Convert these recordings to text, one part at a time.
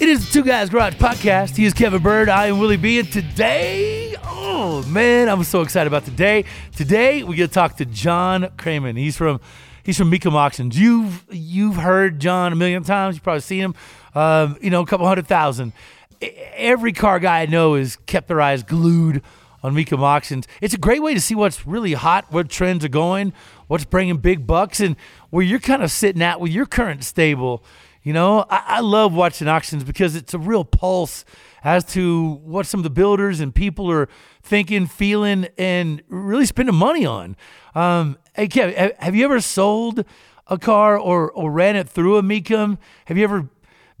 It is the Two Guys Garage Podcast. He is Kevin Byrd. I am Willie B. And today, oh man, I'm so excited about today. Today we get to talk to John Kraman. He's from he's from Auctions. You've you've heard John a million times. You've probably seen him. Um, you know, a couple hundred thousand. Every car guy I know has kept their eyes glued on Mecum Auctions. It's a great way to see what's really hot, what trends are going, what's bringing big bucks, and where you're kind of sitting at with your current stable. You know, I, I, love watching auctions because it's a real pulse as to what some of the builders and people are thinking, feeling, and really spending money on. Um, hey, Kev, have you ever sold a car or, or ran it through a Mecum? Have you ever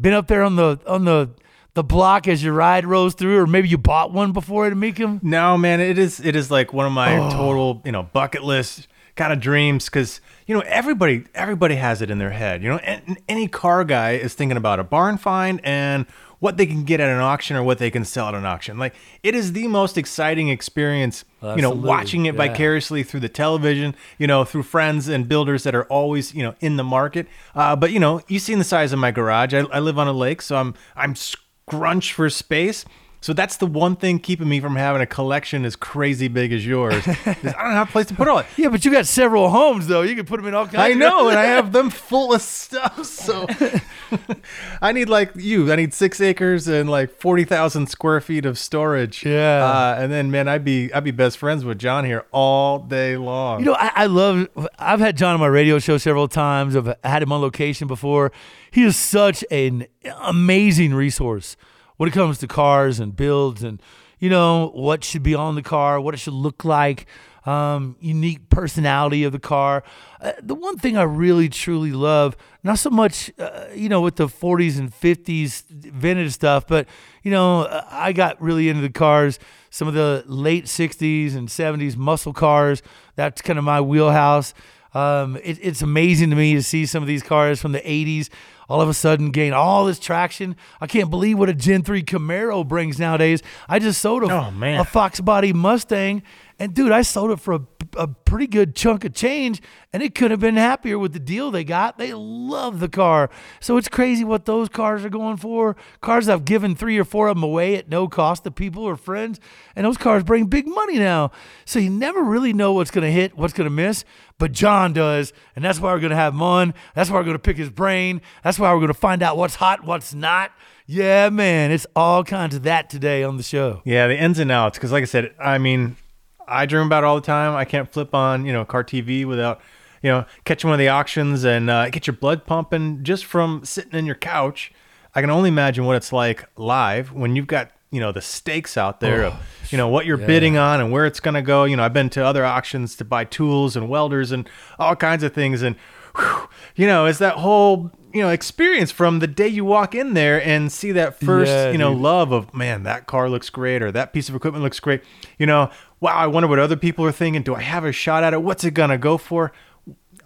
been up there on the on the the block as your ride rolls through, or maybe you bought one before at a Mecum? No, man, it is it is like one of my oh. total you know bucket list kind of dreams because you know everybody everybody has it in their head you know and any car guy is thinking about a barn find and what they can get at an auction or what they can sell at an auction. Like it is the most exciting experience you know watching it yeah. vicariously through the television you know through friends and builders that are always you know in the market. Uh, but you know you've seen the size of my garage. I, I live on a lake so i'm i'm scrunched for space so that's the one thing keeping me from having a collection as crazy big as yours. I don't have a place to put all it. Yeah, but you got several homes though. You can put them in all kinds. I know, and I have them full of stuff. So I need like you. I need six acres and like forty thousand square feet of storage. Yeah, uh, and then man, I'd be I'd be best friends with John here all day long. You know, I, I love. I've had John on my radio show several times. I've had him on location before. He is such an amazing resource when it comes to cars and builds and you know what should be on the car, what it should look like, um, unique personality of the car. Uh, the one thing I really truly love, not so much uh, you know with the 40s and 50s vintage stuff, but you know uh, I got really into the cars. Some of the late 60s and 70s muscle cars. That's kind of my wheelhouse. Um, it, it's amazing to me to see some of these cars from the 80s all of a sudden gain all this traction. I can't believe what a Gen 3 Camaro brings nowadays. I just sold a, oh, a Fox body Mustang, and dude, I sold it for a, a pretty good chunk of change, and it could have been happier with the deal they got. They love the car. So it's crazy what those cars are going for. Cars I've given three or four of them away at no cost to people or friends, and those cars bring big money now. So you never really know what's going to hit, what's going to miss but John does, and that's why we're going to have him on. That's why we're going to pick his brain. That's why we're going to find out what's hot, what's not. Yeah, man, it's all kinds of that today on the show. Yeah, the ins and outs. Because, like I said, I mean, I dream about it all the time. I can't flip on, you know, car TV without, you know, catching one of the auctions and uh, get your blood pumping just from sitting in your couch. I can only imagine what it's like live when you've got you know the stakes out there oh, of you know what you're yeah. bidding on and where it's going to go you know i've been to other auctions to buy tools and welders and all kinds of things and whew, you know it's that whole you know experience from the day you walk in there and see that first yeah, you know dude. love of man that car looks great or that piece of equipment looks great you know wow i wonder what other people are thinking do i have a shot at it what's it going to go for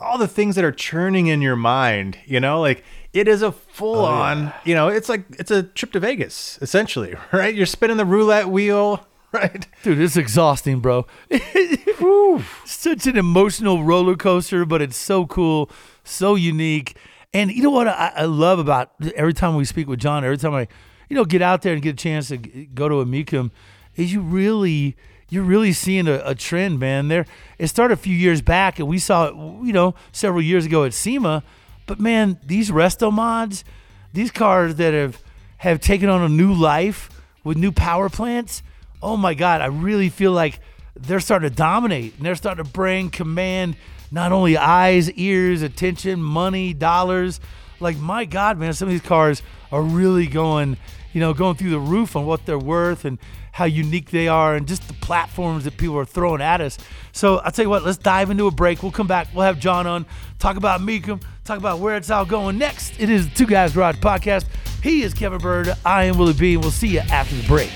all the things that are churning in your mind you know like it is a full oh, on, yeah. you know, it's like it's a trip to Vegas essentially, right? You're spinning the roulette wheel, right? Dude, it's exhausting, bro. Such an emotional roller coaster, but it's so cool, so unique. And you know what I, I, love about every time we speak with John, every time I, you know, get out there and get a chance to go to a Mecum, is you really you're really seeing a, a, trend, man. There, it started a few years back, and we saw it, you know, several years ago at SEMA But man, these resto mods, these cars that have have taken on a new life with new power plants. Oh my God, I really feel like they're starting to dominate and they're starting to bring command not only eyes, ears, attention, money, dollars. Like my God, man, some of these cars are really going, you know, going through the roof on what they're worth and how unique they are and just the platforms that people are throwing at us. So I'll tell you what, let's dive into a break. We'll come back. We'll have John on, talk about Mecum, talk about where it's all going next. It is the Two Guys Garage Podcast. He is Kevin Byrd. I am Willie B. And we'll see you after the break.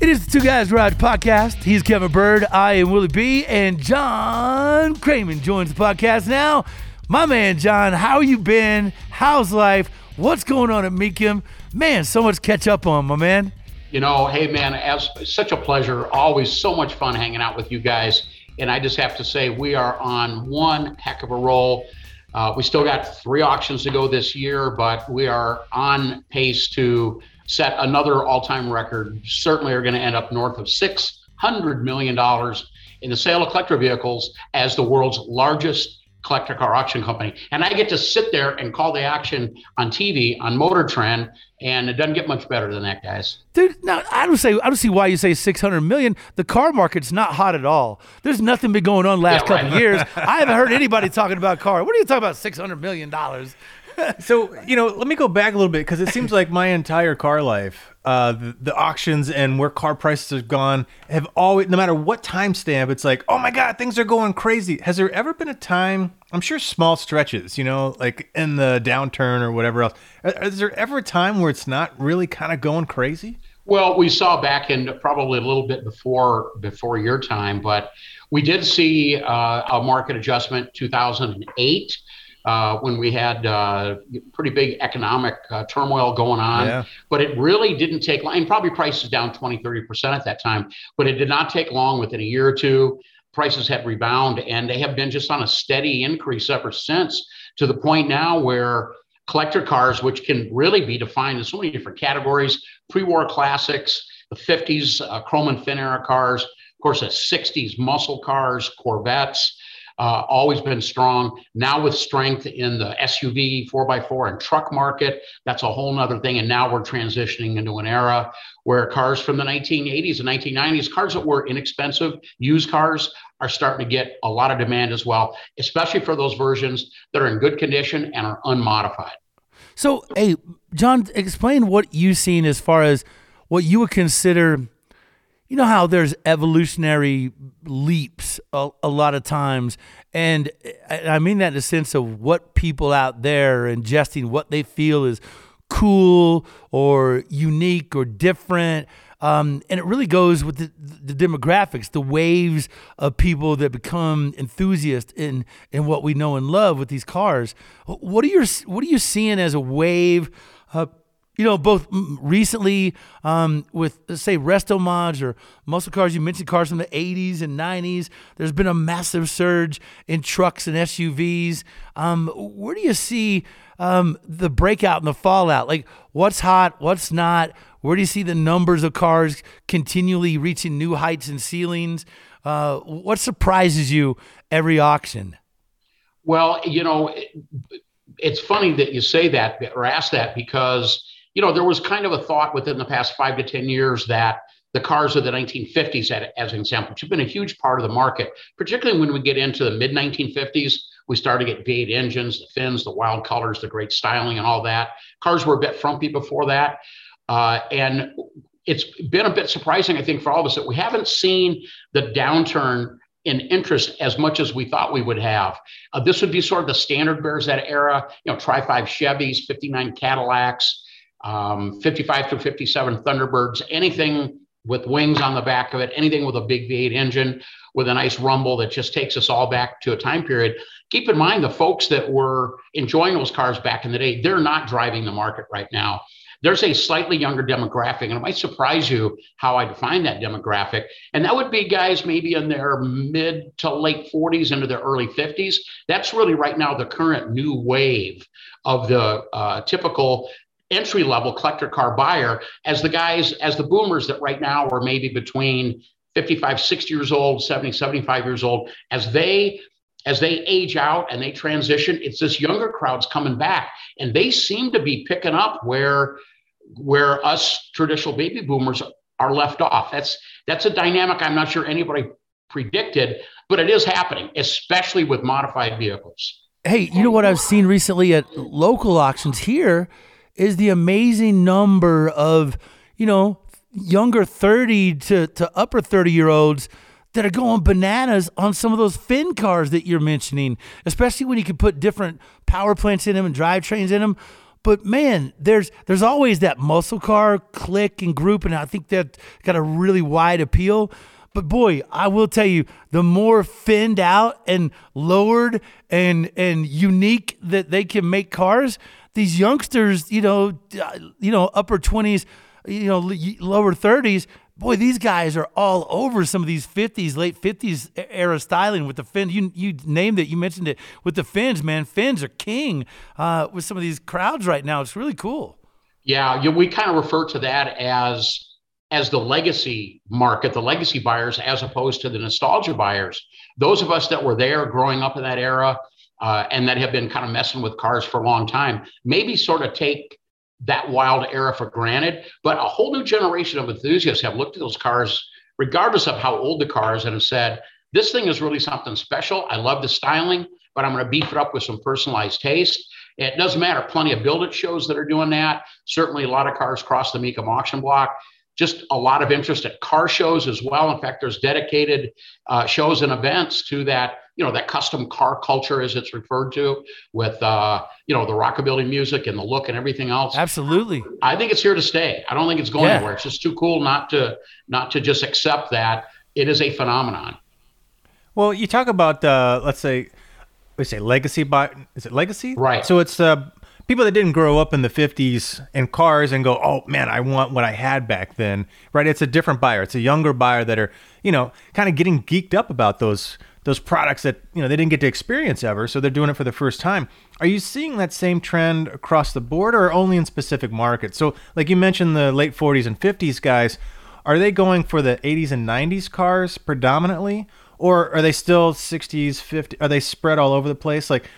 It is the Two Guys Garage Podcast. He's Kevin Byrd. I am Willie B. And John Kraman joins the podcast now. My man, John, how you been? How's life? What's going on at Mecum? Man, so much catch up on, my man. You know, hey, man, as such a pleasure. Always so much fun hanging out with you guys. And I just have to say, we are on one heck of a roll. Uh, we still got three auctions to go this year, but we are on pace to set another all-time record. Certainly are going to end up north of six hundred million dollars in the sale of collector vehicles as the world's largest collector car auction company. And I get to sit there and call the auction on TV on Motor Trend, and it doesn't get much better than that, guys. Dude, now I don't say I don't see why you say 600 million. The car market's not hot at all. There's nothing been going on last yeah, couple right. years. I haven't heard anybody talking about car. What are you talking about 600 million dollars? so you know, let me go back a little bit because it seems like my entire car life, uh, the, the, auctions and where car prices have gone have always, no matter what time stamp, it's like, oh my god, things are going crazy. Has there ever been a time? I'm sure small stretches, you know, like in the downturn or whatever else. Is there ever a time where it's not really kind of going crazy? Well, we saw back in probably a little bit before before your time, but we did see uh, a market adjustment 2008 uh, when we had uh, pretty big economic uh, turmoil going on. Yeah. But it really didn't take long, and probably prices down 20, 30% at that time. But it did not take long within a year or two. Prices have rebounded and they have been just on a steady increase ever since to the point now where collector cars, which can really be defined in so many different categories pre war classics, the 50s uh, chrome and fin era cars, of course, the 60s muscle cars, Corvettes uh, always been strong. Now with strength in the SUV, 4x4, and truck market, that's a whole nother thing. And now we're transitioning into an era where cars from the 1980s and 1990s, cars that were inexpensive, used cars, are starting to get a lot of demand as well, especially for those versions that are in good condition and are unmodified. So, hey, John, explain what you've seen as far as what you would consider you know how there's evolutionary leaps a, a, lot of times and i mean that in the sense of what people out there ingesting what they feel is cool or unique or different. Um, and it really goes with the, the, demographics the waves of people that become enthusiasts in in what we know and love with these cars. What are you what are you seeing as a wave you know, both recently um, with, say, resto mods or muscle cars. You mentioned cars from the 80s and 90s. There's been a massive surge in trucks and SUVs. Um, where do you see um, the breakout and the fallout? Like, what's hot? What's not? Where do you see the numbers of cars continually reaching new heights and ceilings? Uh, what surprises you every auction? Well, you know, it's funny that you say that or ask that because you know, there was kind of a thought within the past five to 10 years that the cars of the 1950s, as an example, which have been a huge part of the market, particularly when we get into the mid 1950s. We started to get V8 engines, the fins, the wild colors, the great styling, and all that. Cars were a bit frumpy before that. Uh, and it's been a bit surprising, I think, for all of us that we haven't seen the downturn in interest as much as we thought we would have. Uh, this would be sort of the standard bears that era, you know, Tri 5 Chevys, 59 Cadillacs, um, 55 through 57 Thunderbirds, anything with wings on the back of it, anything with a big V8 engine with a nice rumble that just takes us all back to a time period. Keep in mind the folks that were enjoying those cars back in the day, they're not driving the market right now. There's a slightly younger demographic, and it might surprise you how I define that demographic. And that would be guys maybe in their mid to late 40s into their early 50s. That's really right now the current new wave of the uh, typical entry level collector car buyer as the guys, as the boomers that right now are maybe between 55, 60 years old, 70, 75 years old, as they as they age out and they transition, it's this younger crowd's coming back, and they seem to be picking up where where us traditional baby boomers are left off. That's that's a dynamic I'm not sure anybody predicted, but it is happening, especially with modified vehicles. Hey, you know what I've seen recently at local auctions here is the amazing number of, you know, younger 30 to, to upper 30 year olds that are going bananas on some of those fin cars that you're mentioning, especially when you can put different power plants in them and drivetrains in them. But man, there's there's always that muscle car click and group, and I think that got a really wide appeal. But boy, I will tell you, the more finned out and lowered and and unique that they can make cars, these youngsters, you know, you know, upper twenties, you know, lower thirties, boy, these guys are all over some of these 50s, late 50s era styling with the fins. You you named it, you mentioned it with the fins, man. Fins are king uh, with some of these crowds right now. It's really cool. Yeah, you, we kind of refer to that as as the legacy market, the legacy buyers, as opposed to the nostalgia buyers. Those of us that were there growing up in that era uh, and that have been kind of messing with cars for a long time, maybe sort of take that wild era for granted. But a whole new generation of enthusiasts have looked at those cars, regardless of how old the car is, and have said, this thing is really something special. I love the styling, but I'm going to beef it up with some personalized taste. It doesn't matter. Plenty of build it shows that are doing that. Certainly, a lot of cars cross the Mecum auction block just a lot of interest at car shows as well. In fact, there's dedicated uh, shows and events to that, you know, that custom car culture as it's referred to with, uh, you know, the rockabilly music and the look and everything else. Absolutely. I think it's here to stay. I don't think it's going yeah. anywhere. It's just too cool not to, not to just accept that it is a phenomenon. Well, you talk about, uh, let's say, we say legacy buy, is it legacy? Right. So it's, uh, people that didn't grow up in the 50s in cars and go, oh man, I want what I had back then, right? It's a different buyer. It's a younger buyer that are, you know, kind of getting geeked up about those those products that you know they didn't get to experience ever, so they're doing it for the first time. Are you seeing that same trend across the board, or only in specific markets? So, like you mentioned, the late 40s and 50s guys, are they going for the 80s and 90s cars predominantly, or are they still 60s, 50s? Are they spread all over the place? Like,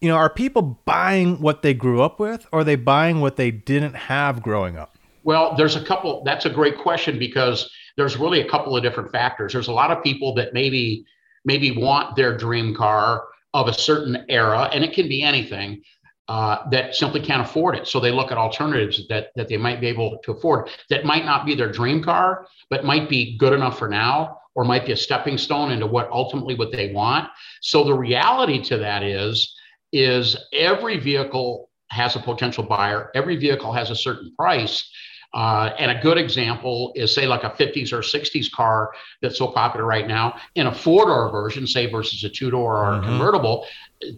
you know, are people buying what they grew up with or are they buying what they didn't have growing up? Well, there's a couple. That's a great question because there's really a couple of different factors. There's a lot of people that maybe maybe want their dream car of a certain era, and it can be anything uh, that simply can't afford it. So they look at alternatives that that they might be able to afford that might not be their dream car, but might be good enough for now, or might be a stepping stone into what ultimately what they want. So the reality to that is is every vehicle has a potential buyer. Every vehicle has a certain price. Uh, and a good example is, say, like a 50s or 60s car that's so popular right now. In a four door version, say, versus a two door or mm-hmm. convertible,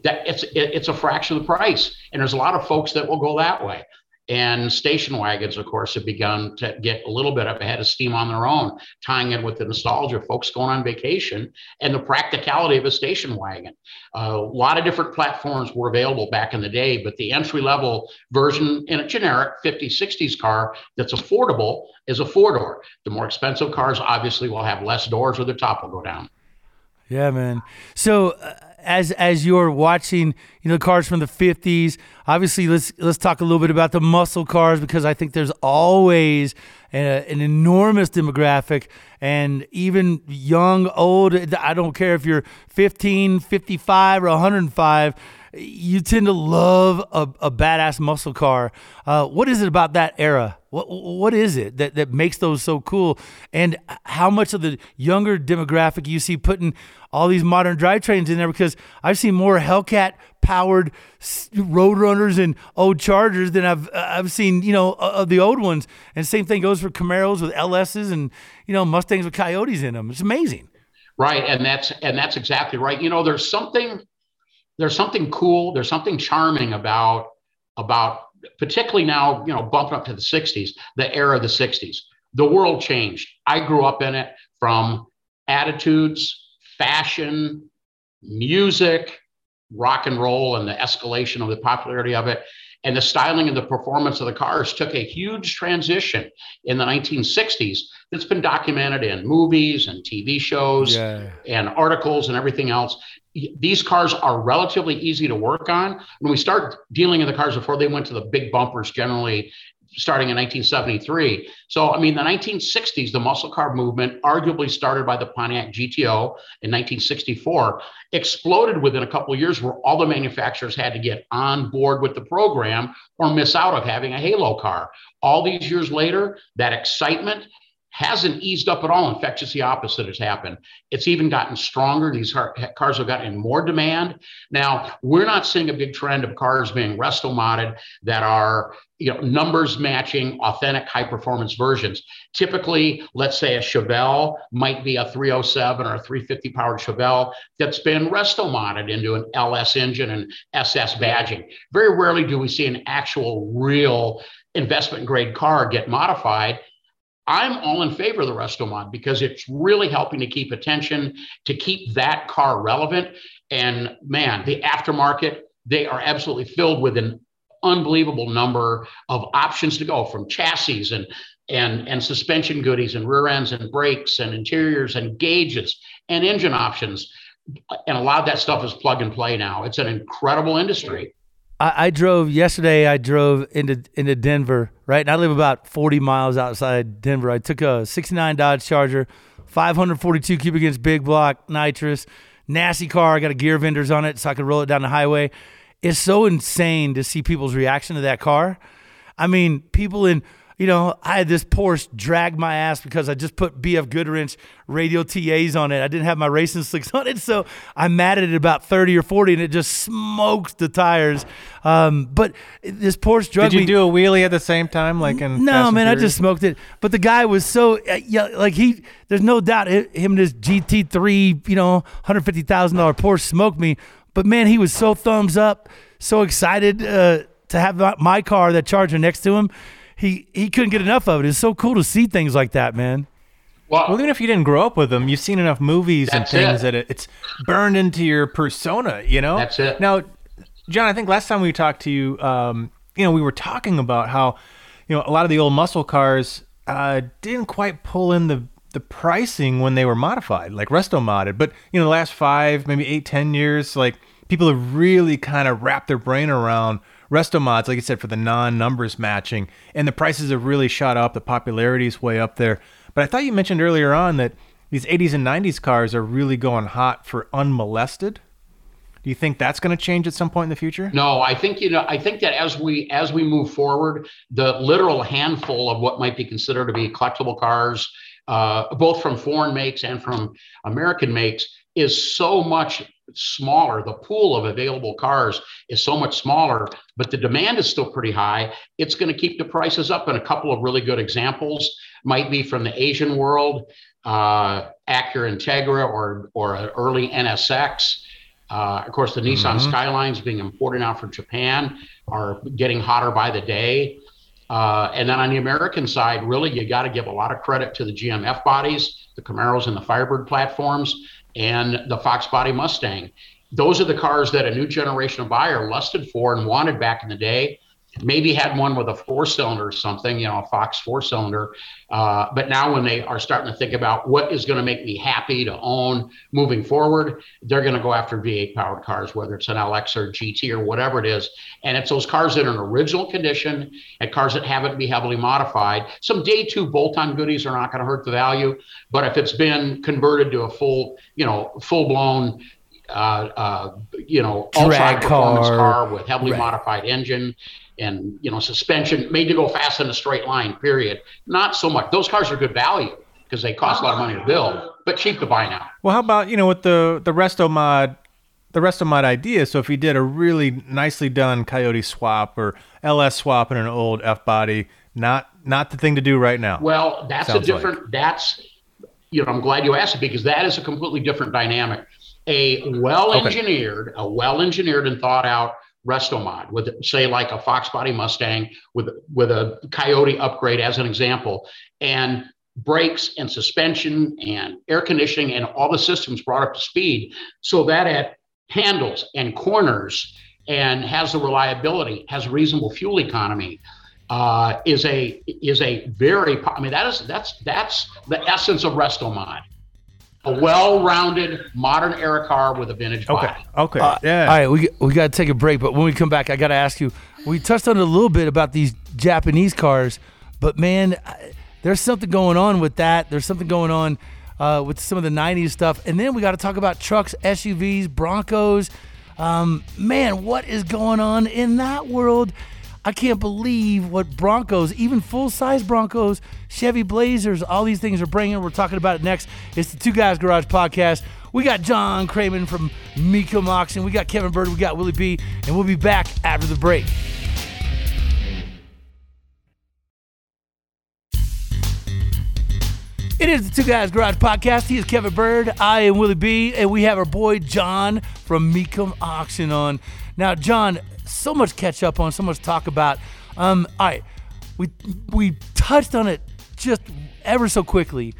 that it's it, it's a fraction of the price. And there's a lot of folks that will go that way. And station wagons, of course, have begun to get a little bit of a head of steam on their own, tying in with the nostalgia of folks going on vacation and the practicality of a station wagon. Uh, a lot of different platforms were available back in the day, but the entry level version in a generic 50s, 60s car that's affordable is a four door. The more expensive cars obviously will have less doors or the top will go down. Yeah, man. So, uh, as as you're watching, you know, cars from the 50s. Obviously, let's let's talk a little bit about the muscle cars because I think there's always a, an enormous demographic and even young, old, I don't care if you're 15, 55 or 105, you tend to love a, a badass muscle car. Uh, what is it about that era? What what is it that, that makes those so cool? And how much of the younger demographic you see putting all these modern drivetrains in there? Because I've seen more Hellcat powered Roadrunners and old Chargers than I've I've seen you know of the old ones. And same thing goes for Camaros with LSs and you know Mustangs with Coyotes in them. It's amazing. Right, and that's and that's exactly right. You know, there's something there's something cool, there's something charming about about particularly now, you know, bumping up to the 60s, the era of the 60s. The world changed. I grew up in it from attitudes, fashion, music, rock and roll, and the escalation of the popularity of it. and the styling and the performance of the cars took a huge transition in the 1960s that's been documented in movies and TV shows yeah. and articles and everything else. These cars are relatively easy to work on. When we start dealing in the cars before they went to the big bumpers, generally starting in 1973. So, I mean, the 1960s, the muscle car movement, arguably started by the Pontiac GTO in 1964, exploded within a couple years where all the manufacturers had to get on board with the program or miss out of having a halo car. All these years later, that excitement hasn't eased up at all. In fact, just the opposite has happened. It's even gotten stronger. These cars have gotten more demand. Now, we're not seeing a big trend of cars being resto modded that are you know numbers matching authentic high performance versions typically let's say a chevelle might be a 307 or a 350 powered chevelle that's been resto modded into an ls engine and ss badging very rarely do we see an actual real investment grade car get modified I'm all in favor of the resto mod because it's really helping to keep attention, to keep that car relevant. And man, the aftermarket, they are absolutely filled with an unbelievable number of options to go from chassis and and and suspension goodies and rear ends and brakes and interiors and gauges and engine options. And a lot of that stuff is plug and play now. It's an incredible industry I, I, drove yesterday. I drove into into Denver, right? And I live about 40 miles outside Denver. I took a 69 Dodge Charger, 542 cubic inch big block nitrous, nasty car. I got a gear vendors on it, so I could roll it down the highway. It's so insane to see people's reaction to that car. I mean, people in you know, I had this Porsche drag my ass because I just put BF Goodrich radial TAs on it. I didn't have my racing slicks on it, so I matted it about 30 or 40, and it just smokes the tires. Um, but this Porsche drug Did you me, do a wheelie at the same time, like in? No, man, I just smoked it. But the guy was so uh, yeah, like he. There's no doubt him and his GT3, you know, hundred fifty thousand dollar Porsche smoked me. But man, he was so thumbs up, so excited uh, to have my car, that Charger next to him he he couldn't get enough of it. It's so cool to see things like that, man. Well, well even if you didn't grow up with them, you've seen enough movies and things it. that it, it's burned into your persona. You know. That's it. Now, John, I think last time we talked to you, um, you know, we were talking about how, you know, a lot of the old muscle cars uh, didn't quite pull in the the pricing when they were modified, like resto modded. But you know, the last five, maybe eight, ten years, like people have really kind of wrapped their brain around resto mods, like I said, for the non-numbers matching, and the prices have really shot up. The popularity is way up there. But I thought you mentioned earlier on that these 80s and 90s cars are really going hot for unmolested. Do you think that's going to change at some point in the future? No, I think you know. I think that as we as we move forward, the literal handful of what might be considered to be collectible cars, uh, both from foreign makes and from American makes, is so much smaller. The pool of available cars is so much smaller, but the demand is still pretty high. It's going to keep the prices up. And a couple of really good examples might be from the Asian world, uh, Acura Integra or or an early NSX. Uh, of course, the Nissan mm-hmm. Skylines being imported now from Japan are getting hotter by the day. Uh, and then on the American side, really, you got to give a lot of credit to the GM F bodies, the Camaros and the Firebird platforms and the Fox Body Mustang. Those are the cars that a new generation of buyer lusted for and wanted back in the day. Maybe had one with a four cylinder or something, you know, a Fox four cylinder. Uh, but now, when they are starting to think about what is going to make me happy to own moving forward, they're going to go after V8 powered cars, whether it's an LX or GT or whatever it is. And it's those cars that are in original condition and cars that haven't been heavily modified. Some day two bolt on goodies are not going to hurt the value. But if it's been converted to a full, you know, full blown uh, uh, you know, ultra performance car. car with heavily right. modified engine and you know suspension made to go fast in a straight line. Period. Not so much. Those cars are good value because they cost a lot of money to build, but cheap to buy now. Well, how about you know with the the resto mod, the resto mod idea? So if you did a really nicely done Coyote swap or LS swap in an old F body, not not the thing to do right now. Well, that's a different. Like. That's you know I'm glad you asked it because that is a completely different dynamic. A well engineered, okay. a well engineered and thought out resto mod with say like a Fox Body Mustang with with a Coyote upgrade as an example, and brakes and suspension and air conditioning and all the systems brought up to speed, so that at handles and corners and has the reliability, has reasonable fuel economy, uh, is a is a very. I mean, that is that's that's the essence of Restomod. A well-rounded modern era car with a vintage Okay. body. Okay. Uh, yeah. All right, we we got to take a break, but when we come back, I got to ask you. We touched on it a little bit about these Japanese cars, but man, I- there's something going on with that. There's something going on uh, with some of the '90s stuff, and then we got to talk about trucks, SUVs, Broncos. Um, man, what is going on in that world? I can't believe what Broncos, even full size Broncos, Chevy Blazers, all these things are bringing. We're talking about it next. It's the Two Guys Garage podcast. We got John Kraman from Mecum Auctions. We got Kevin Byrd. We got Willie B. And we'll be back after the break. It is the Two Guys Garage Podcast. He is Kevin Byrd. I am Willie B. And we have our boy John from Mecum Auction on. Now, John, so much catch up on, so much talk about. Um, all right, we we touched on it just ever so quickly.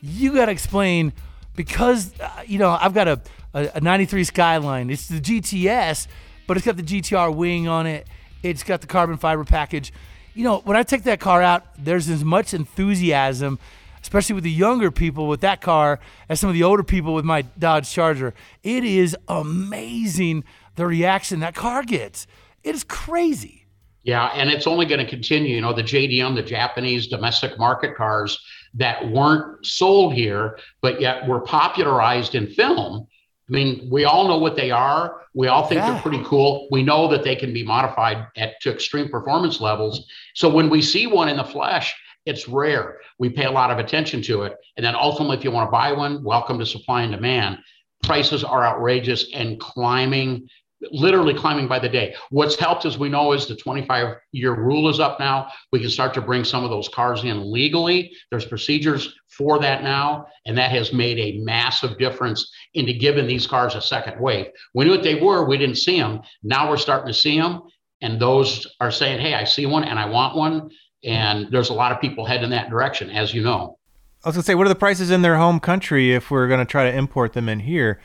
You got to explain because uh, you know I've got a, a a '93 Skyline. It's the GTS, but it's got the GTR wing on it. It's got the carbon fiber package. You know, when I take that car out, there's as much enthusiasm, especially with the younger people with that car, as some of the older people with my Dodge Charger. It is amazing the reaction that car gets. It is crazy. Yeah, and it's only going to continue. You know, the JDM, the Japanese domestic market cars that weren't sold here, but yet were popularized in film. I mean, we all know what they are. We all think Yeah. they're pretty cool. We know that they can be modified at to extreme performance levels. So when we see one in the flesh, it's rare. We pay a lot of attention to it. And then ultimately, if you want to buy one, welcome to supply and demand. Prices are outrageous and climbing literally climbing by the day. What's helped, as we know, is the 25 year rule is up now. We can start to bring some of those cars in legally. There's procedures for that now, and that has made a massive difference into giving these cars a second wave. We knew what they were, we didn't see them. Now we're starting to see them, and those are saying, "Hey, I see one and I want one." And there's a lot of people heading that direction, as you know. I was gonna say, what are the prices in their home country if we're gonna try to import them in here?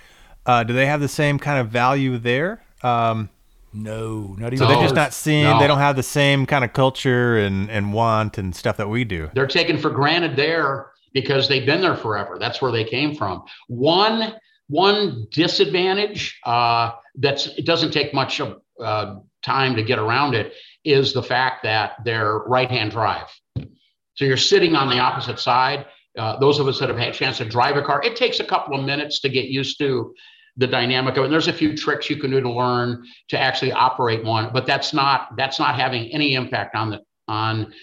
Uh, do they have the same kind of value there? Um, No, not even. so they're just not seeing. No. They don't have the same kind of culture and and want and stuff that we do. they're taken for granted there because they've been there forever. That's where they came from. One one disadvantage uh, that's it doesn't take much of, uh, time to get around it is the fact that they're right hand drive. So you're sitting on the opposite side. Uh, those of us that have had a chance to drive a car, it takes a couple of minutes to get used to the dynamic of it. And there's a few tricks you can do to learn to actually operate one, but that's not that's not having any impact on the on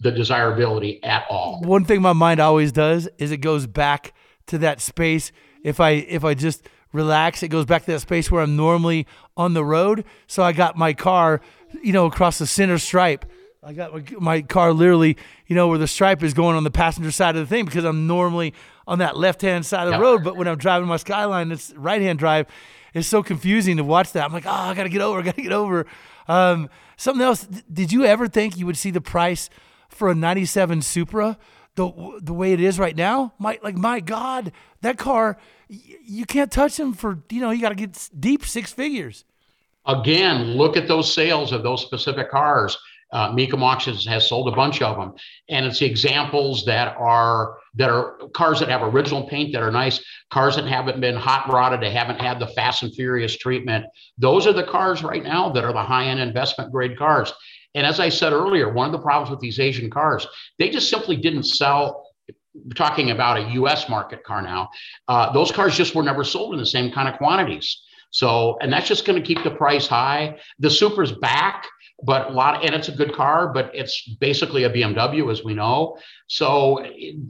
the desirability at all. one thing my mind always does is it goes back to that space if i if i just relax it goes back to that space where i'm normally on the road so i got my car you know across the center stripe i got my, my car literally you know where the stripe is going on the passenger side of the thing because i'm normally on that left hand side of the road but when i'm driving my skyline it's right hand drive it's so confusing to watch that. I'm like oh i gotta get over i gotta get over. Um, something else did you ever think you would see the price for a 97 Supra the the way it is right now? My like my god that car y- you can't touch them for you know you got to get deep six figures. Again, look at those sales of those specific cars. Uh, Mecum Auctions has sold a bunch of them, and it's examples that are that are cars that have original paint that are nice, cars that haven't been hot rodded, they haven't had the Fast and Furious treatment. Those are the cars right now that are the high end investment grade cars. And as I said earlier, one of the problems with these Asian cars, they just simply didn't sell. Talking about a U.S. market car now, uh, those cars just were never sold in the same kind of quantities. So, and that's just going to keep the price high. The Supra's back, but a lot, and it's a good car, but it's basically a BMW, as we know. So,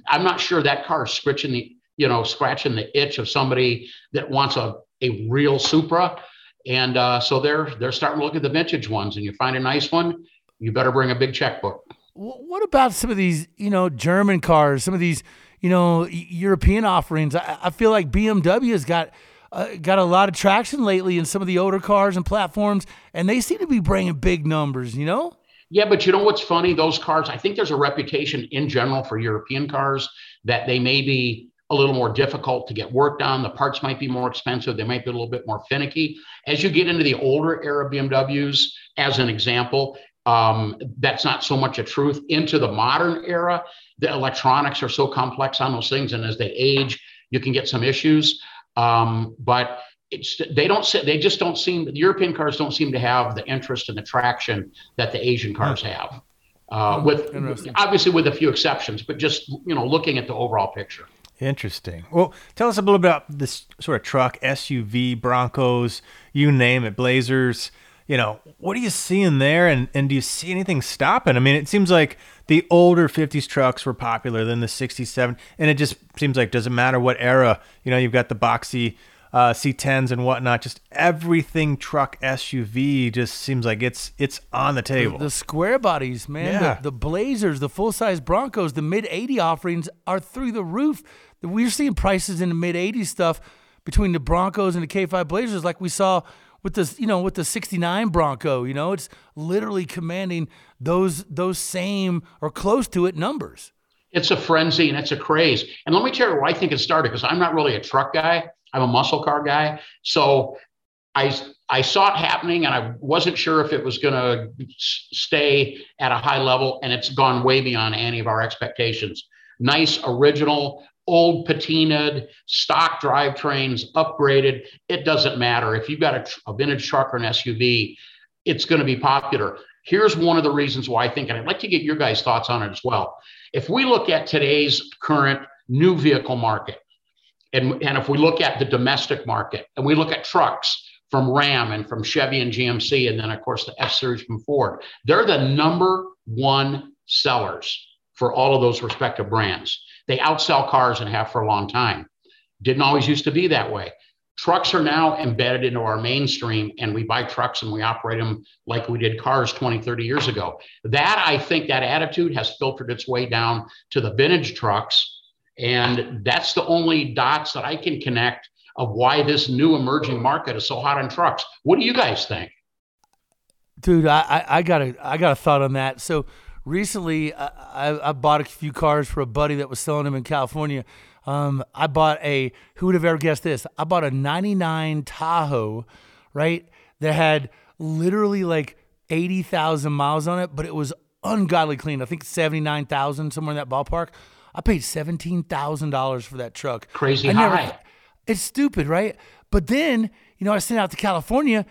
I'm not sure that car is scratching the, you know, scratching the itch of somebody that wants a a real Supra. And uh, so they're they're starting to look at the vintage ones, and you find a nice one, you better bring a big checkbook. What about some of these you know German cars some of these you know European offerings I, I feel like BMW has got uh, got a lot of traction lately in some of the older cars and platforms and they seem to be bringing big numbers you know Yeah, but you know what's funny? Those cars, I think there's a reputation in general for European cars that they may be a little more difficult to get worked on. The parts might be more expensive. They might be a little bit more finicky. As you get into the older era BMWs, as an example, um, that's not so much a truth. Into the modern era, the electronics are so complex on those things, and as they age, you can get some issues. Um, but it's they don't say they just don't seem the European cars don't seem to have the interest and the traction that the Asian cars have. Uh, with obviously with a few exceptions, but just you know looking at the overall picture. Interesting. Well, tell us a little about this sort of truck, SUV, Broncos, you name it, Blazers. You know, what are you seeing there, and and do you see anything stopping? I mean, it seems like the older '50s trucks were popular than the '67, and it just seems like doesn't matter what era. You know, you've got the boxy uh, C10s and whatnot. Just everything truck SUV just seems like it's it's on the table. The, the square bodies, man. Yeah. The, the Blazers, the full size Broncos, the mid 80 offerings are through the roof. We're seeing prices in the mid 80s stuff between the Broncos and the K5 Blazers, like we saw with the you know with the 69 Bronco. You know, it's literally commanding those those same or close to it numbers. It's a frenzy and it's a craze. And let me tell you where I think it started because I'm not really a truck guy. I'm a muscle car guy. So I I saw it happening and I wasn't sure if it was going to stay at a high level and it's gone way beyond any of our expectations. Nice original old patinaed stock drivetrains upgraded it doesn't matter. If you've got a, a vintage truck or an suv it's going to be popular. Here's one of the reasons why i think and i'd like to get your guys thoughts on it as well. If we look at today's current new vehicle market and, and if we look at the domestic market and we look at trucks from ram and from chevy and gmc and then of course the f series from ford they're the number one sellers for all of those respective brands they outsell cars and have for a long time. Didn't always used to be that way. Trucks are now embedded into our mainstream, and we buy trucks and we operate them like we did cars 20, 30 years ago. That, I think, that attitude has filtered its way down to the vintage trucks. And that's the only dots that I can connect of why this new emerging market is so hot on trucks. What do you guys think? Dude, I, I got a I got a thought on that. So recently I, I, I, bought a few cars for a buddy that was selling them in California. Um, I bought a who would have ever guessed this? I bought a '99 Tahoe, right? That had literally like eighty thousand miles on it, but it was ungodly clean. I think seventy nine thousand somewhere in that ballpark. I paid seventeen thousand dollars for that truck. Crazy I high. Never, it's stupid, right? But then you know I sent out to California.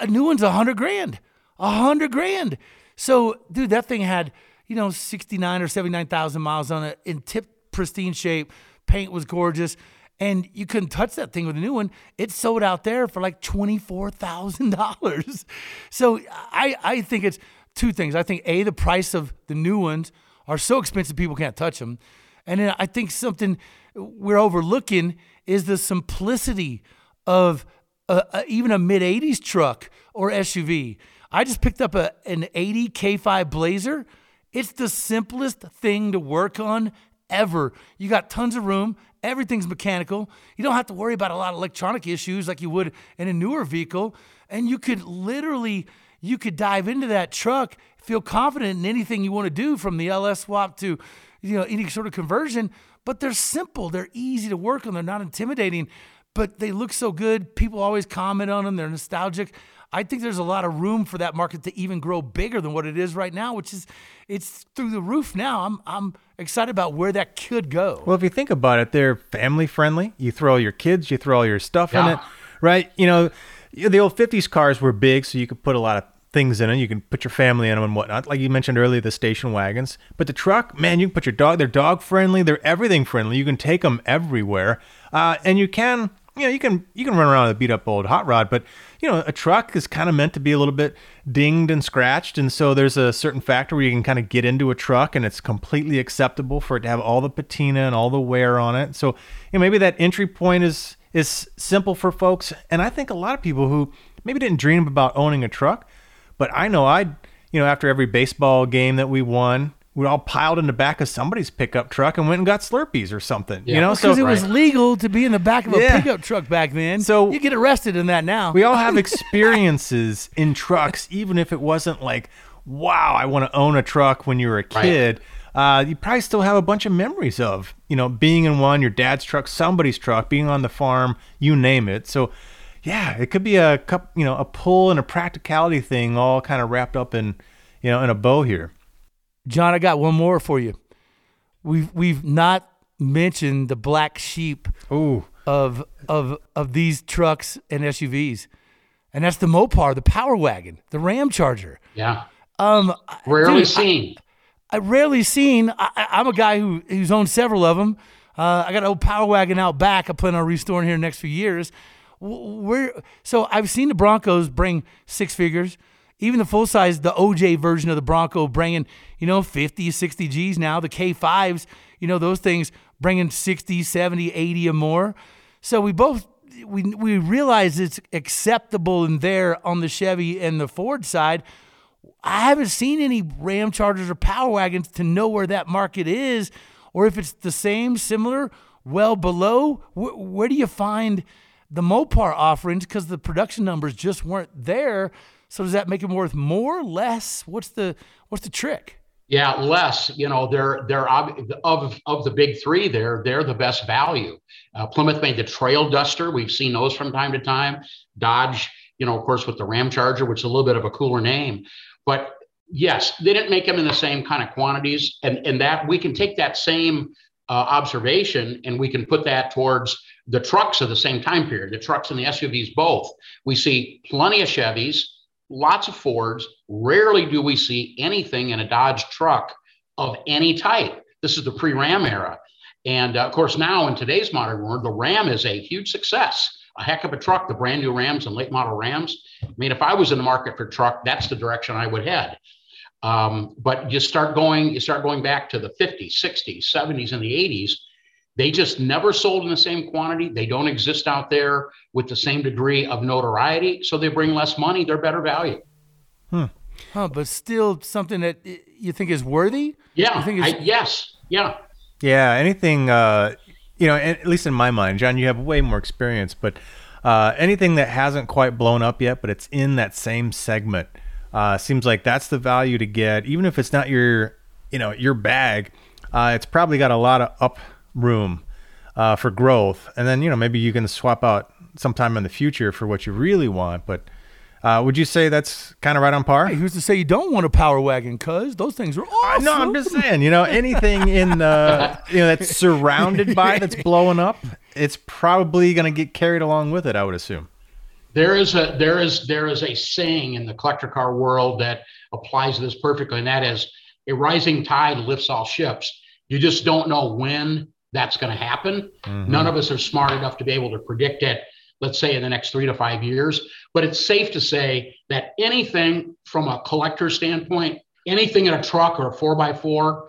A new one's a hundred grand. A hundred grand. So, dude, that thing had, you know, 69 or 79,000 miles on it in tip pristine shape. Paint was gorgeous. And you couldn't touch that thing with a new one. It sold out there for like $24,000. So I, I think it's two things. I think, A, the price of the new ones are so expensive people can't touch them. And then I think something we're overlooking is the simplicity of a, a, even a mid 80s truck or SUV. I just picked up a, an 80 K5 Blazer. It's the simplest thing to work on ever. You got tons of room. Everything's mechanical. You don't have to worry about a lot of electronic issues like you would in a newer vehicle. And you could literally, you could dive into that truck, feel confident in anything you want to do from the LS swap to, you know, any sort of conversion. But they're simple. They're easy to work on. They're not intimidating, but they look so good. People always comment on them. They're nostalgic. I think there's a lot of room for that market to even grow bigger than what it is right now, which is it's through the roof now. I'm I'm excited about where that could go. Well, if you think about it, they're family friendly. You throw all your kids, you throw all your stuff yeah. in it, right? You know, the old 50s cars were big, so you could put a lot of things in it. You can put your family in them and whatnot. Like you mentioned earlier, the station wagons. But the truck, man, you can put your dog. They're dog friendly. They're everything friendly. You can take them everywhere, uh, and you can you know, you can you can run around with a beat up old hot rod, but you know, a truck is kind of meant to be a little bit dinged and scratched, and so there's a certain factor where you can kind of get into a truck, and it's completely acceptable for it to have all the patina and all the wear on it. So, you know, maybe that entry point is is simple for folks, and I think a lot of people who maybe didn't dream about owning a truck, but I know I, you know, after every baseball game that we won, we all piled in the back of somebody's pickup truck and went and got Slurpees or something. Yeah. You know, because so, it was right. legal to be in the back of a yeah. pickup truck back then. So you get arrested in that now. We all have experiences in trucks, even if it wasn't like, wow, I want to own a truck when you were a kid. Right. uh, you probably still have a bunch of memories of, you know, being in one, your dad's truck, somebody's truck, being on the farm, you name it. So, yeah, it could be a cup, you know, a pull and a practicality thing, all kind of wrapped up in, you know, in a bow here. John, I got one more for you. We've we've not mentioned the black sheep Ooh, of of of these trucks and SUVs, and that's the Mopar, the Power Wagon, the Ram Charger. Yeah. Um, Rarely dude, seen. I rarely seen. I, I- I'm a guy who who's owned several of them. Uh, I got an old Power Wagon out back. I plan on restoring here in the next few years. Where so I've seen the Broncos bring six figures. Even the full size, the OJ version of the Bronco bringing, you know, 50, 60 G's now. The K5s, you know, those things bringing 60, 70, 80 or more. So we both we we realize it's acceptable in there on the Chevy and the Ford side. I haven't seen any Ram Chargers or Power Wagons to know where that market is, or if it's the same, similar, well below. Where, where do you find the Mopar offerings? Because the production numbers just weren't there. So does that make them worth more, less? What's the what's the trick? Yeah, less. You know, they're they're of of the big three. They're they're the best value. Uh, Plymouth made the Trail Duster. We've seen those from time to time. Dodge, you know, of course, with the Ram Charger, which is a little bit of a cooler name. But yes, they didn't make them in the same kind of quantities, and and that we can take that same uh, observation and we can put that towards the trucks of the same time period. The trucks and the SUVs both. We see plenty of Chevys lots of Fords. Rarely do we see anything in a Dodge truck of any type. This is the pre Ram era. And uh, of course, now in today's modern world, the Ram is a huge success. A heck of a truck, the brand new Rams and late model Rams. I mean, if I was in the market for truck, that's the direction I would head. Um, but you start going, you start going back to the 50s, 60s, 70s, and the 80s. They just never sold in the same quantity. They don't exist out there with the same degree of notoriety. So they bring less money. They're better value. Hmm. Huh, but still something that you think is worthy? Yeah. You think I, yes. Yeah. Yeah, anything, uh, you know, at least in my mind, John, you have way more experience, but uh, anything that hasn't quite blown up yet, but it's in that same segment, uh, seems like that's the value to get, even if it's not your, you know, your bag. Uh, it's probably got a lot of up room uh, for growth, and then you know maybe you can swap out sometime in the future for what you really want. But uh, would you say that's kind of right on par? Hey, who's to say you don't want a Power Wagon? Cuz those things are I awesome. know. I'm just saying. You know, anything in the you know that's surrounded by that's blowing up, it's probably going to get carried along with it. I would assume. There is a there is there is a saying in the collector car world that applies to this perfectly, and that is a rising tide lifts all ships. You just don't know when that's going to happen. None of us are smart enough to be able to predict it, let's say in the next three to five years. But it's safe to say that anything from a collector standpoint, anything in a truck or a four by four,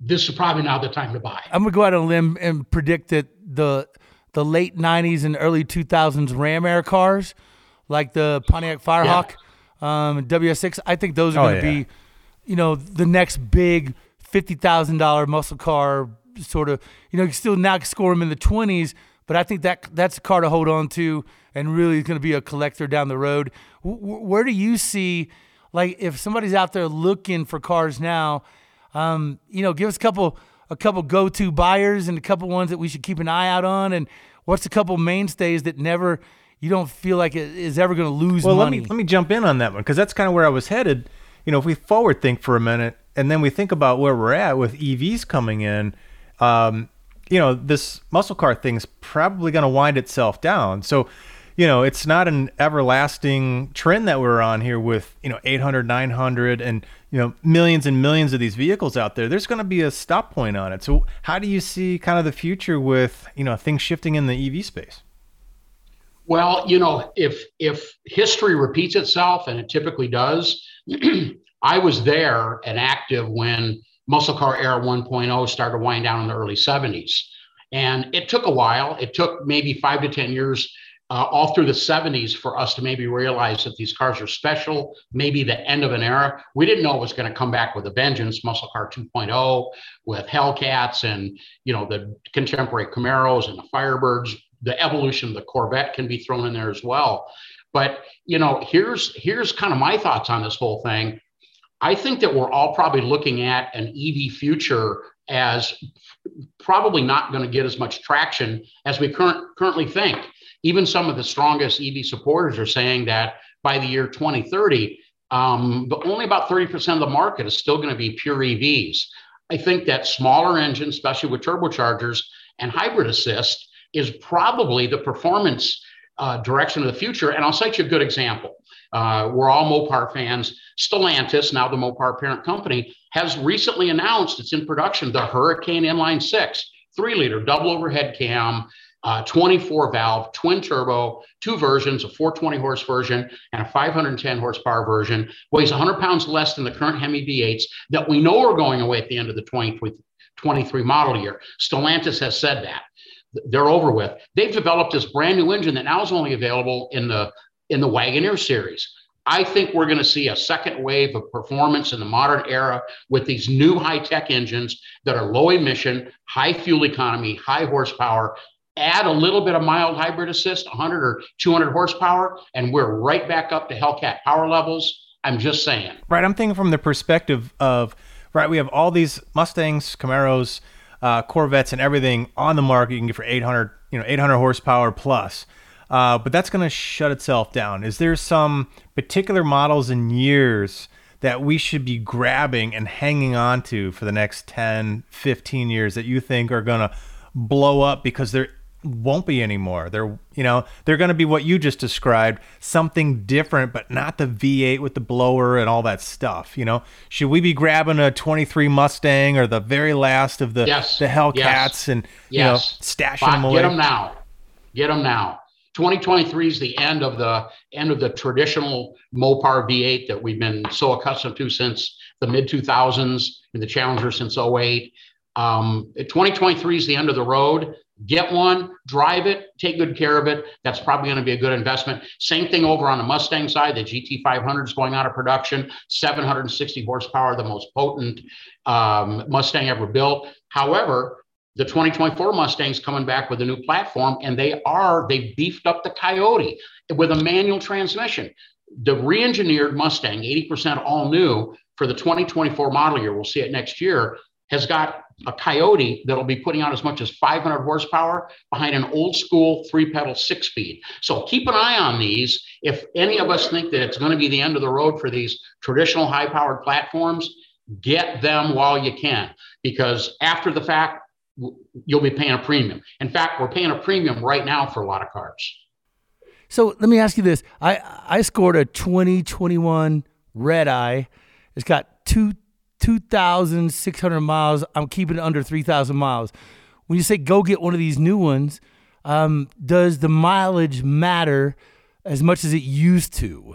this is probably not the time to buy. I'm gonna go out on a limb and predict that the the late '90s and early 2000s Ram Air cars, like the Pontiac Firehawk, um, WS6, I think those are Oh, gonna yeah. be, you know, the next big fifty thousand dollar muscle car sort of. You know, you still now score them in the 20s, but I think that that's a car to hold on to and really is gonna be a collector down the road. W- where do you see, like, if somebody's out there looking for cars now? um, you know, give us a couple a couple go to buyers and a couple ones that we should keep an eye out on, and what's a couple mainstays that never you don't feel like it is ever going to lose Well, let me let me jump in on that one because that's kind of where I was headed. You know, if we forward think for a minute and then we think about where we're at with EVs coming in, um, you know, this muscle car thing's probably going to wind itself down. So, you know, it's not an everlasting trend that we're on here with, you know, 800, 900 and, you know, millions and millions of these vehicles out there. There's going to be a stop point on it. So, how do you see kind of the future with, you know, things shifting in the EV space? Well, you know, if if history repeats itself, and it typically does, I was there and active when muscle car era 1.0 started to wind down in the early 70s, and it took a while. It took maybe five to ten years, uh, all through the 70s, for us to maybe realize that these cars are special. Maybe the end of an era. We didn't know it was going to come back with a vengeance. Muscle car 2.0 with Hellcats and you know the contemporary Camaros and the Firebirds the evolution of the Corvette can be thrown in there as well. But you know, here's here's kind of my thoughts on this whole thing. I think that we're all probably looking at an EV future as probably not going to get as much traction as we current, currently think. Even some of the strongest EV supporters are saying that by the year 2030, um, but only about 30% of the market is still going to be pure EVs. I think that smaller engines, especially with turbochargers and hybrid assist, is probably the performance uh, direction of the future. And I'll cite you a good example. Uh, we're all Mopar fans. Stellantis, now the Mopar parent company, has recently announced it's in production the Hurricane Inline 6, three liter double overhead cam, uh, 24 valve, twin turbo, two versions, a 420 horse version and a 510 horsepower version, weighs 100 pounds less than the current Hemi V8s that we know are going away at the end of the 2023 model year. Stellantis has said that. They're over with. They've developed this brand new engine that now is only available in the in the Wagoneer series. I think we're going to see a second wave of performance in the modern era with these new high tech engines that are low emission, high fuel economy, high horsepower. Add a little bit of mild hybrid assist, 100 or 200 horsepower, and we're right back up to Hellcat power levels. I'm just saying. Right. I'm thinking from the perspective of, right, we have all these Mustangs, Camaros, uh, Corvettes, and everything on the market you can get for 800, you know, 800 horsepower plus. Uh, but that's going to shut itself down. Is there some particular models and years that we should be grabbing and hanging on to for the next 10, 15 years that you think are going to blow up because there won't be anymore. They're, you know, they're going to be what you just described, something different, but not the V8 with the blower and all that stuff. You know, should we be grabbing a 23 Mustang or the very last of the yes. the Hellcats yes. and yes. you know stashing them away? Get them now. Get them now. 2023 is the end of the end of the traditional Mopar V8 that we've been so accustomed to since the mid 2000s and the Challenger since 08. Um, 2023 is the end of the road. Get one, drive it, take good care of it. That's probably going to be a good investment. Same thing over on the Mustang side. The GT500 is going out of production, 760 horsepower, the most potent um, Mustang ever built. However, the 2024 Mustangs coming back with a new platform, and they are, they beefed up the Coyote with a manual transmission. The re engineered Mustang, 80% all new for the 2024 model year, we'll see it next year, has got a Coyote that'll be putting out as much as 500 horsepower behind an old school three pedal six speed. So keep an eye on these. If any of us think that it's going to be the end of the road for these traditional high powered platforms, get them while you can, because after the fact, you'll be paying a premium. In fact, we're paying a premium right now for a lot of cars. So let me ask you this: I I scored a 2021 Red Eye. It's got two 2,600 miles. I'm keeping it under 3,000 miles. When you say go get one of these new ones, um, does the mileage matter as much as it used to?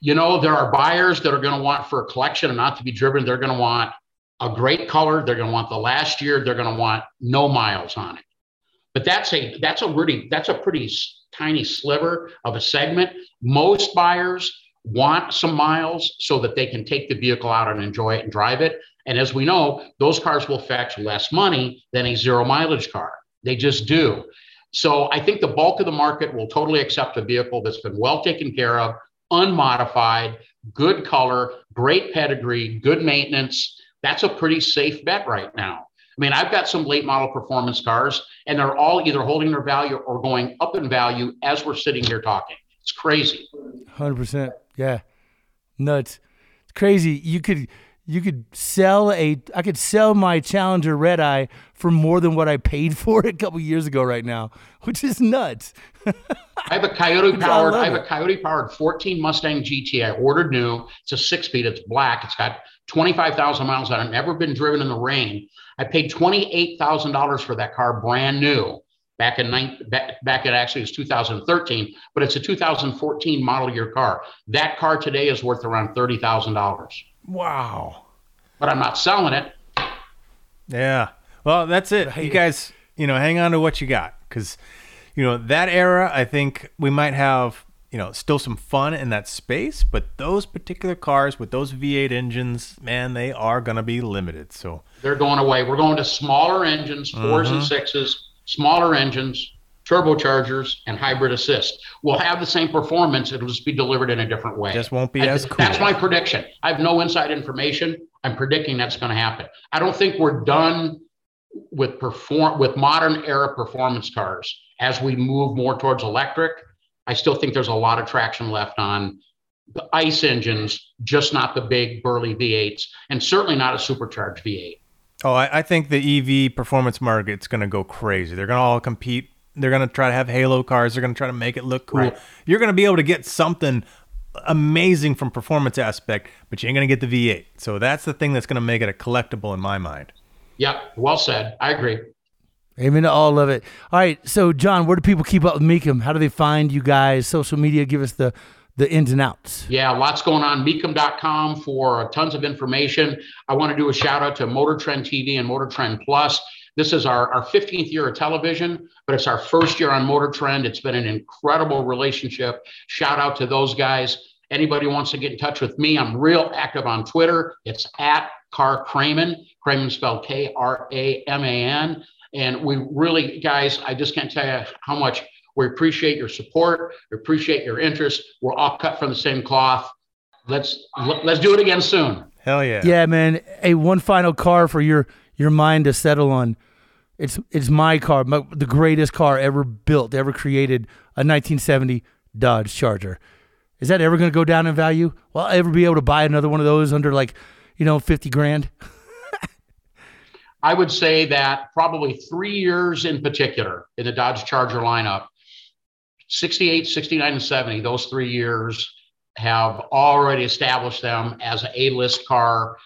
You know, there are buyers that are going to want for a collection and not to be driven. They're going to want a great color. They're going to want the last year. They're going to want no miles on it. But that's a that's a really that's a pretty tiny sliver of a segment. Most buyers want some miles so that they can take the vehicle out and enjoy it and drive it. And as we know, those cars will fetch less money than a zero mileage car. They just do. So I think the bulk of the market will totally accept a vehicle that's been well taken care of, unmodified, good color, great pedigree, good maintenance. That's a pretty safe bet right now. I mean, I've got some late model performance cars, and they're all either holding their value or going up in value as we're sitting here talking. It's crazy. 100%. Yeah. Nuts. It's crazy. You could you could sell a I could sell my Challenger Red Eye for more than what I paid for it a couple years ago right now, which is nuts. I have a Coyote powered I, I have a Coyote powered 14 Mustang GT. I ordered new. It's a 6-speed, it's black. It's got 25,000 miles on it, never been driven in the rain. I paid $28,000 for that car brand new back in nine, back, back in actually it's 2013, but it's a 2014 model year car. That car today is worth around thirty thousand dollars. Wow! But I'm not selling it. Yeah. Well, that's it. You guys, you know, hang on to what you got because, you know, that era. I think we might have. You know, still some fun in that space, but those particular cars with those V8 engines, man, they are going to be limited. So they're going away. We're going to smaller engines, 4s mm-hmm. and sixes, smaller engines. Turbochargers, and hybrid assist. Will have the same performance. It'll just be delivered in a different way. Just won't be I- as cool. That's my prediction. I have no inside information. I'm predicting that's going to happen. I don't think we're done with perform with modern era performance cars as we move more towards electric. I still think there's a lot of traction left on the ICE engines, just not the big burly V8s, and certainly not a supercharged V8. Oh, I, I think the EV performance market's going to go crazy. They're going to all compete. They're going to try to have Halo cars. They're going to try to make it look cool. Right. You're going to be able to get something amazing from performance aspect, but you ain't going to get the V8. So that's the thing that's going to make it a collectible in my mind. Yep, well said. I agree. Amen to all of it. All right, so John, where do people keep up with Mecum? How do they find you guys? Social media, give us the the ins and outs. Yeah, lots going on. Mecum.com for tons of information. I want to do a shout out to Motor Trend TV and Motor Trend Plus. This is our, our 15th year of television, but it's our first year on Motor Trend. It's been an incredible relationship. Shout out to those guys. Anybody wants to get in touch with me, I'm real active on Twitter. It's at Car Kraman. Kraman spelled K R A M A N. And we really, guys, I just can't tell you how much we appreciate your support. We appreciate your interest. We're all cut from the same cloth. Let's let's do it again soon. Hell yeah. Yeah, man. Hey, one final car for your your mind to settle on. It's it's my car, my, the greatest car ever built, ever created, a 1970 Dodge Charger. Is that ever going to go down in value? Will I ever be able to buy another one of those under like, you know, 50 grand? I would say that probably three years in particular in the Dodge Charger lineup 68, 69, and 70, those three years have already established them as A list car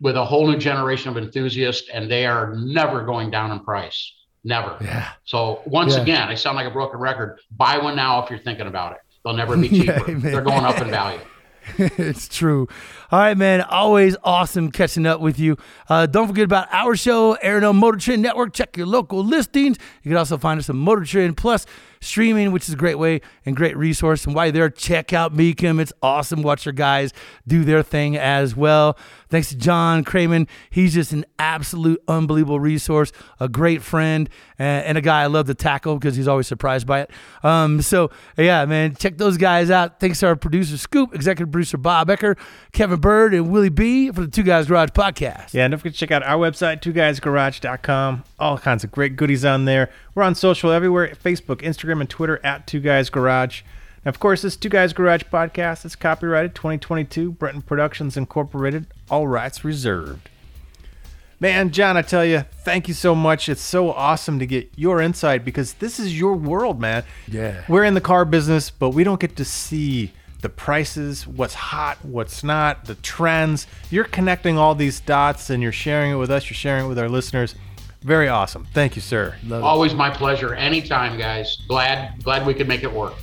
with a whole new generation of enthusiasts, and they are never going down in price. Never. Yeah. So, once Yeah. again, I sound like a broken record. Buy one now if you're thinking about it. They'll never be Yeah, cheaper. amen. They're going up in value. it's true. All right, man. Always awesome catching up with you. Uh, don't forget about our show, Aerodome Motor Trend Network. Check your local listings. You can also find us on Motor Trend Plus streaming, which is a great way and great resource. And you're there, check out Mecum. It's awesome. Watch your guys do their thing as well. Thanks to John Kraman. He's just an absolute unbelievable resource, a great friend, and, and a guy I love to tackle because he's always surprised by it. Um, so, yeah, man, check those guys out. Thanks to our producer, Scoop, executive producer, Bob Ecker, Kevin Byrd, and Willie B for the Two Guys Garage podcast. Yeah, and don't forget to check out our website, twoguysgarage.com. All kinds of great goodies on there. We're on social everywhere Facebook, Instagram, and Twitter at Two Guys Garage. And of course, this Two Guys Garage podcast is copyrighted 2022, Brenton Productions Incorporated, all rights reserved. Man, John, I tell you, thank you so much. It's so awesome to get your insight because this is your world, man. Yeah. We're in the car business, but we don't get to see the prices, what's hot, what's not, the trends. You're connecting all these dots and you're sharing it with us, you're sharing it with our listeners. Very awesome. Thank you, sir. Love it. Always my pleasure. Anytime, guys. Glad glad we could make it work.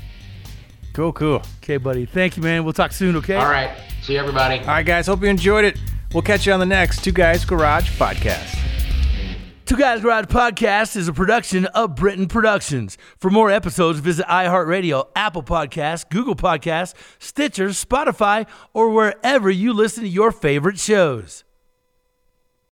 Cool, cool. Okay, buddy. Thank you, man. We'll talk soon, okay? All right. See you, everybody. All right, guys, hope you enjoyed it. We'll catch you on the next Two Guys Garage podcast. Two Guys Garage Podcast is a production of Britain Productions. For more episodes, visit iHeartRadio, Apple Podcasts, Google Podcasts, Stitcher, Spotify, or wherever you listen to your favorite shows.